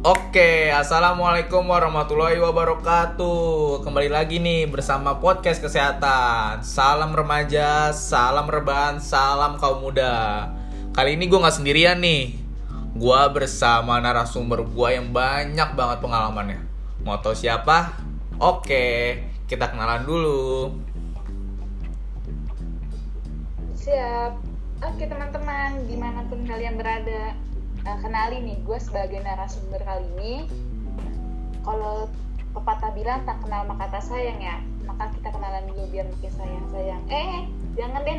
Oke, assalamualaikum warahmatullahi wabarakatuh. Kembali lagi nih bersama podcast kesehatan. Salam remaja, salam rebahan, salam kaum muda. Kali ini gue nggak sendirian nih. Gue bersama narasumber gue yang banyak banget pengalamannya. Mau tau siapa? Oke, kita kenalan dulu. Siap. Oke teman-teman, di mana pun kalian berada, uh, kenali nih, gue sebagai narasumber kali ini. Kalau pepatah bilang tak kenal maka tak sayang ya, maka kita kenalan dulu biar makin sayang sayang. Eh, jangan deh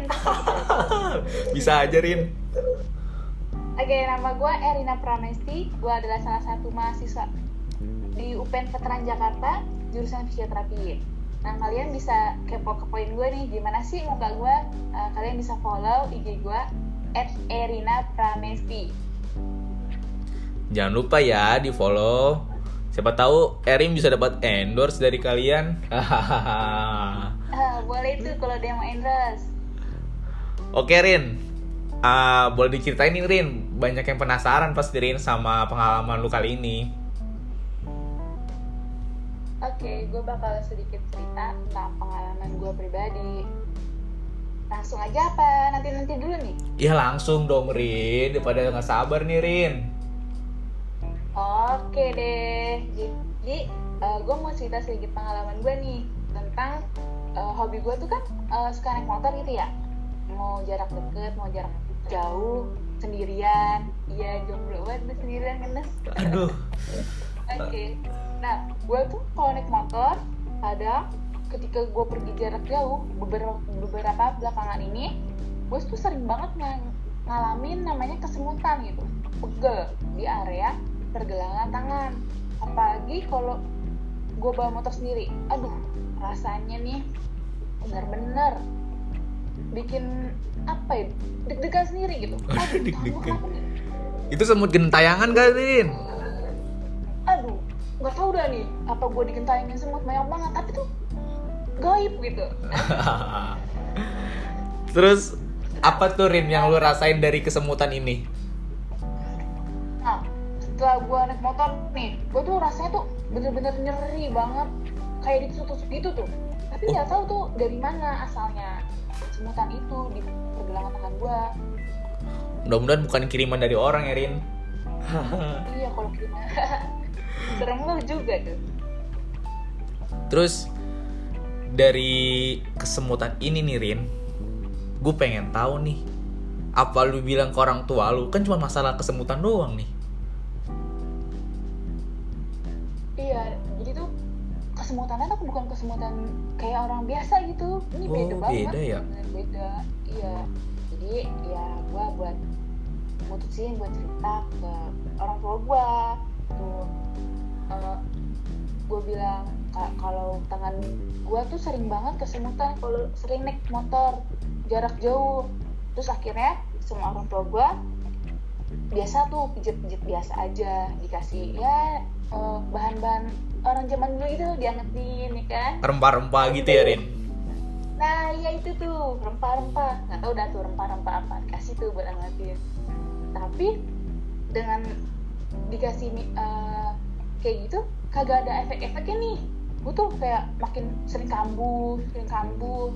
Bisa aja Rin. Oke, nama gue Erina Pramesti. Gue adalah salah satu mahasiswa di UPN Veteran Jakarta, jurusan fisioterapi. Nah, kalian bisa kepo-kepoin gue nih, gimana sih muka gue? Uh, kalian bisa follow IG gue, at Erina Pramesti. Jangan lupa ya di follow. Siapa tahu Erin bisa dapat endorse dari kalian. uh, boleh tuh kalau dia mau endorse. Oke Rin, uh, boleh diceritain nih Rin. Banyak yang penasaran pasti Rin sama pengalaman lu kali ini. Oke, gue bakal sedikit cerita tentang pengalaman gue pribadi. Langsung aja apa? Nanti-nanti dulu nih? Iya langsung dong Rin, daripada nggak sabar nih Rin. Oke deh, jadi uh, gue mau cerita sedikit pengalaman gue nih tentang uh, hobi gue tuh kan uh, suka naik motor gitu ya. Mau jarak deket, mau jarak jauh, sendirian. Iya jomblo banget sendirian ngenes. Aduh. Oke, okay. nah gue tuh kalau naik motor ada ketika gue pergi jarak jauh beberapa beberapa belakangan ini gue tuh sering banget ng ngalamin namanya kesemutan gitu pegel di area pergelangan tangan. Apalagi kalau gue bawa motor sendiri. Aduh rasanya nih bener-bener bikin apa ya? Deg-degan sendiri gitu. Deg-degan. itu semut gentayangan kan Rin aduh nggak tahu dah nih apa gue digentayangin semut. Banyak banget. Tapi tuh gaib gitu. Terus apa tuh Rin yang lu rasain dari kesemutan ini? Nah setelah gue naik motor nih gue tuh rasanya tuh bener-bener nyeri banget. Kayak ditusuk-tusuk gitu tuh. Tapi nggak tahu tuh dari mana asalnya semutan itu di pergelangan tangan gue mudah-mudahan bukan kiriman dari orang ya Rin iya kalau kiriman. Serem lu juga tuh. Terus dari kesemutan ini nih Rin gue pengen tahu nih apa lu bilang ke orang tua lu? Kan cuma masalah kesemutan doang nih kesemutannya tuh bukan kesemutan kayak orang biasa gitu. Ini oh, beda banget. beda ya? Beda. Iya. Jadi ya gue buat mutusin buat cerita ke orang tua gue tuh uh, gue bilang kalau tangan gue tuh sering banget kesemutan kalau sering naik motor jarak jauh. Terus akhirnya sama orang tua gue biasa tuh pijet-pijet biasa aja dikasih ya bahan-bahan uh, orang zaman dulu itu diangetin ya kan? Rempah-rempah gitu ya Rin? Nah ya itu tuh rempah-rempah. Nggak tahu dah tuh rempah-rempah apa dikasih tuh buat angetin. Tapi dengan dikasih uh, kayak gitu kagak ada efek-efeknya nih. Gue tuh kayak makin sering kambuh sering kambuh.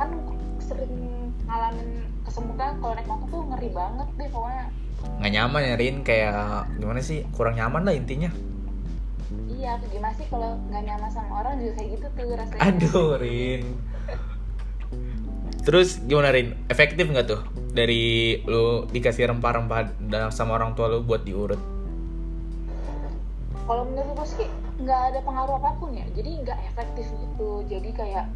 Kan sering ngalamin kesemutan kalau naik motor tuh ngeri banget deh pokoknya nggak nyaman ya Rin. Kayak gimana sih? Kurang nyaman lah intinya. Iya gimana sih kalau nggak nyaman sama orang juga kayak gitu tuh rasanya. Aduh Rin. Terus gimana Rin? Efektif nggak tuh dari lu dikasih rempah-rempah sama orang tua lu buat diurut? Kalau menurut gue sih nggak ada pengaruh apa pun ya. Jadi nggak efektif gitu. Jadi kayak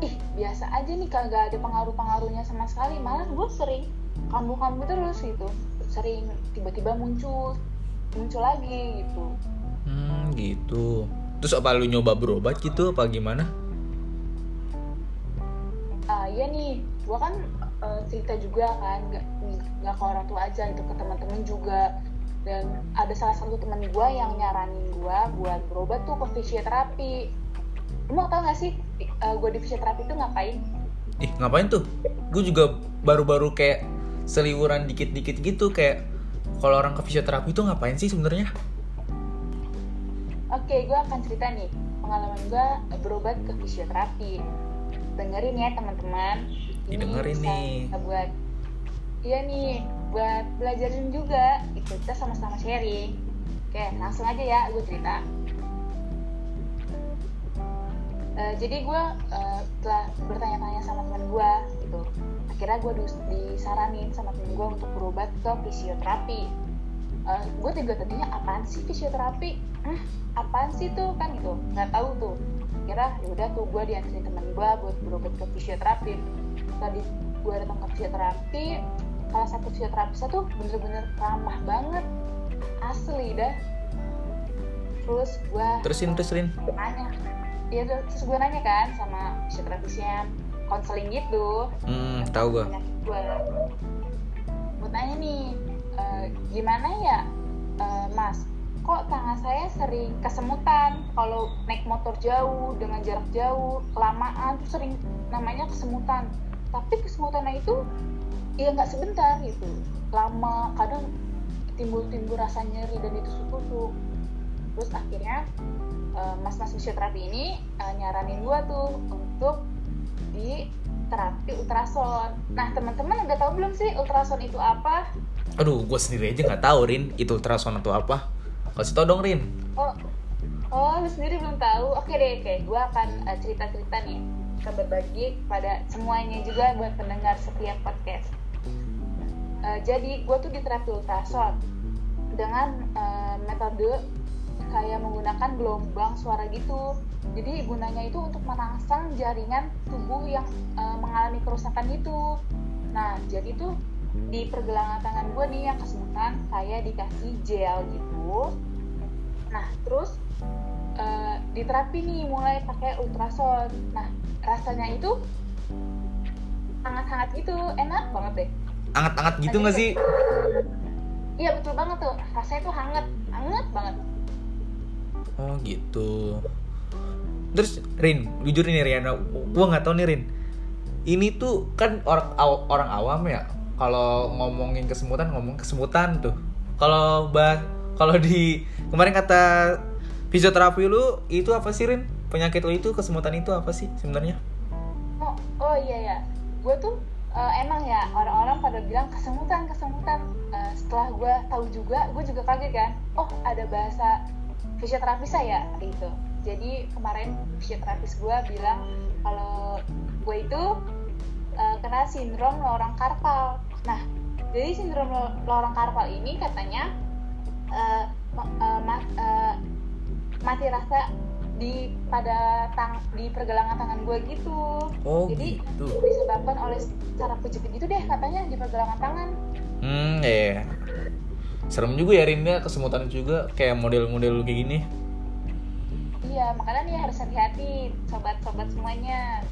ih biasa aja nih kagak ada pengaruh-pengaruhnya sama sekali. Malah gue sering kambuh-kambuh terus gitu sering tiba-tiba muncul muncul lagi gitu. Hmm gitu. Terus apa lu nyoba berobat gitu apa gimana? Ah uh, iya nih. Gue kan uh, cerita juga kan nggak nggak ke orang tua aja itu ke teman-teman juga. Dan ada salah satu teman gue yang nyaranin gue buat berobat tuh ke fisioterapi. Lu mau tau gak sih uh, gue di fisioterapi tuh ngapain? Ih ngapain tuh? Gue juga baru-baru kayak seliwuran dikit-dikit gitu kayak kalau orang ke fisioterapi tuh ngapain sih sebenarnya? Oke gue akan cerita nih. Pengalaman gue berobat ke fisioterapi. Dengerin ya teman-teman. Ini Didengerin bisa nih. buat iya nih buat belajarin juga. Itu kita sama-sama sharing. Oke langsung aja ya gue cerita Eh, jadi gue eh, telah bertanya-tanya sama teman gue gitu. Akhirnya gue disaranin sama temen gue untuk berobat ke fisioterapi. Eh, gue juga tadinya apaan sih fisioterapi? Hmm, apaan sih tuh? Kan gitu. Nggak tahu tuh. Kira yaudah tuh gue diantarin temen gue buat berobat ke fisioterapi. Tadi gue datang ke fisioterapi salah satu fisioterapisnya tuh bener-bener ramah banget. Asli dah. Terus gue Terusin terusin. nanya Iya tuh, terus gue nanya kan sama fisioterapisnya konseling gitu. Hmm, tahu gue gue tanya nih "Eh, gimana ya eh, mas? Kok tangan saya sering kesemutan kalau naik motor jauh dengan jarak jauh kelamaan tuh sering namanya kesemutan. Tapi kesemutannya itu ya nggak sebentar gitu. Lama kadang timbul-timbul rasa nyeri dan itu tusuk terus akhirnya eh, mas-mas fisioterapi ini eh, nyaranin gua tuh untuk di terapi ultrason. Nah teman-teman udah tahu belum sih ultrason itu apa? Aduh, gue sendiri aja nggak tahu Rin itu ultrason atau apa. Kasih tau dong Rin. Oh, oh lu sendiri belum tahu? Oke deh, oke. Gua akan eh, cerita-cerita nih, akan berbagi pada semuanya juga buat pendengar setiap podcast. Eh, jadi gue tuh di terapi ultrason dengan eh, metode kayak menggunakan gelombang suara gitu. Jadi gunanya itu untuk merangsang jaringan tubuh yang eh, mengalami kerusakan itu. Nah, jadi tuh di pergelangan tangan gue nih yang kesemutan kayak dikasih gel gitu. Nah, terus eh, di terapi nih mulai pakai ultrason. Nah, rasanya itu hangat-hangat gitu, enak banget deh. Anget-anget gitu nggak sih? Iya betul banget tuh, rasanya tuh hangat, hangat banget. Oh gitu. Terus Rin, jujur nih Riana, gua nggak tahu nih Rin. Ini tuh kan orang orang awam ya. Kalau ngomongin kesemutan ngomong kesemutan tuh. Kalau bah kalau di kemarin kata fisioterapi lu itu apa sih Rin? Penyakit lu itu kesemutan itu apa sih sebenarnya? Oh, oh iya ya, gue tuh eh, emang ya orang-orang pada bilang kesemutan kesemutan. Eh, setelah gue tahu juga, gue juga kaget kan. Oh ada bahasa fisioterapis saya gitu. Jadi kemarin fisioterapis gue bilang kalau gue itu eh, kena sindrom lorong karpal. Nah, jadi sindrom lo- lorong karpal ini katanya ma- eh, ma- eh, mati rasa di pada tang di pergelangan tangan gue gitu. Oh Jadi gitu. disebabkan oleh saraf kejepit gitu deh katanya di pergelangan tangan. Hmm, iya. Serem juga ya Rin ya kesemutan juga kayak model-model kayak gini. Iya, makanya nih harus hati-hati sobat-sobat semuanya.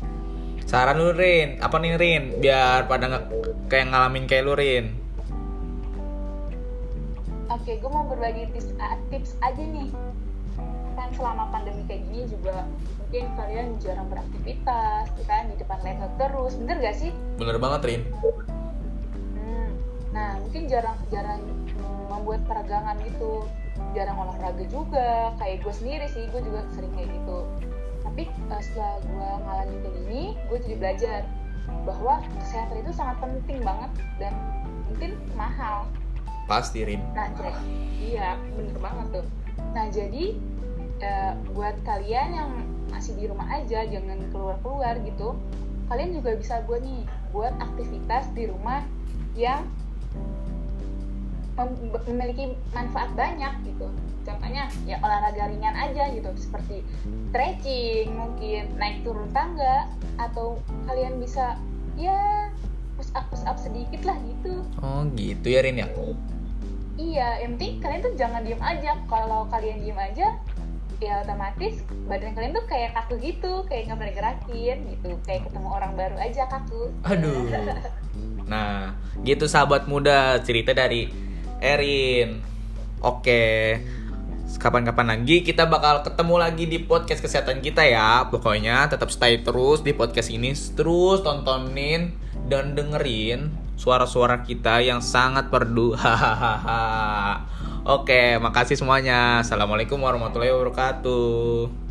Saran lu Rin, apa nih Rin? Biar pada nggak kayak ngalamin kayak lu Rin. Oke, gue mau berbagi tips, tips aja nih. Kan selama pandemi kayak gini juga mungkin kalian jarang beraktivitas, kan di depan laptop terus, bener gak sih? Bener banget Rin. Hmm. Nah, mungkin jarang-jarang membuat peregangan gitu, jarang olahraga juga. Kayak gue sendiri sih, gue juga sering kayak gitu. Tapi eh, setelah gue ngalamin kayak gini, gue jadi belajar bahwa kesehatan itu sangat penting banget dan mungkin mahal. Pasti Rin. Nah, jadi iya bener banget tuh. Nah, jadi eh, buat kalian yang masih di rumah aja, jangan keluar-keluar gitu. Kalian juga bisa buat nih, buat aktivitas di rumah yang memiliki manfaat banyak gitu. Contohnya ya olahraga ringan aja gitu, seperti stretching, mungkin naik turun tangga, atau kalian bisa ya push up push up sedikit lah gitu. Oh gitu ya Rin ya. Iya, yang penting kalian tuh jangan diem aja. Kalau kalian diem aja, ya otomatis badan kalian tuh kayak kaku gitu, kayak nggak pernah gerakin gitu, kayak ketemu orang baru aja kaku. Aduh. Nah, gitu sahabat muda cerita dari Erin. Oke. Kapan-kapan lagi kita bakal ketemu lagi di podcast kesehatan kita ya. Pokoknya tetap stay terus di podcast ini. Terus tontonin dan dengerin suara-suara kita yang sangat perdu. Hahaha. Oke, makasih semuanya. Assalamualaikum warahmatullahi wabarakatuh.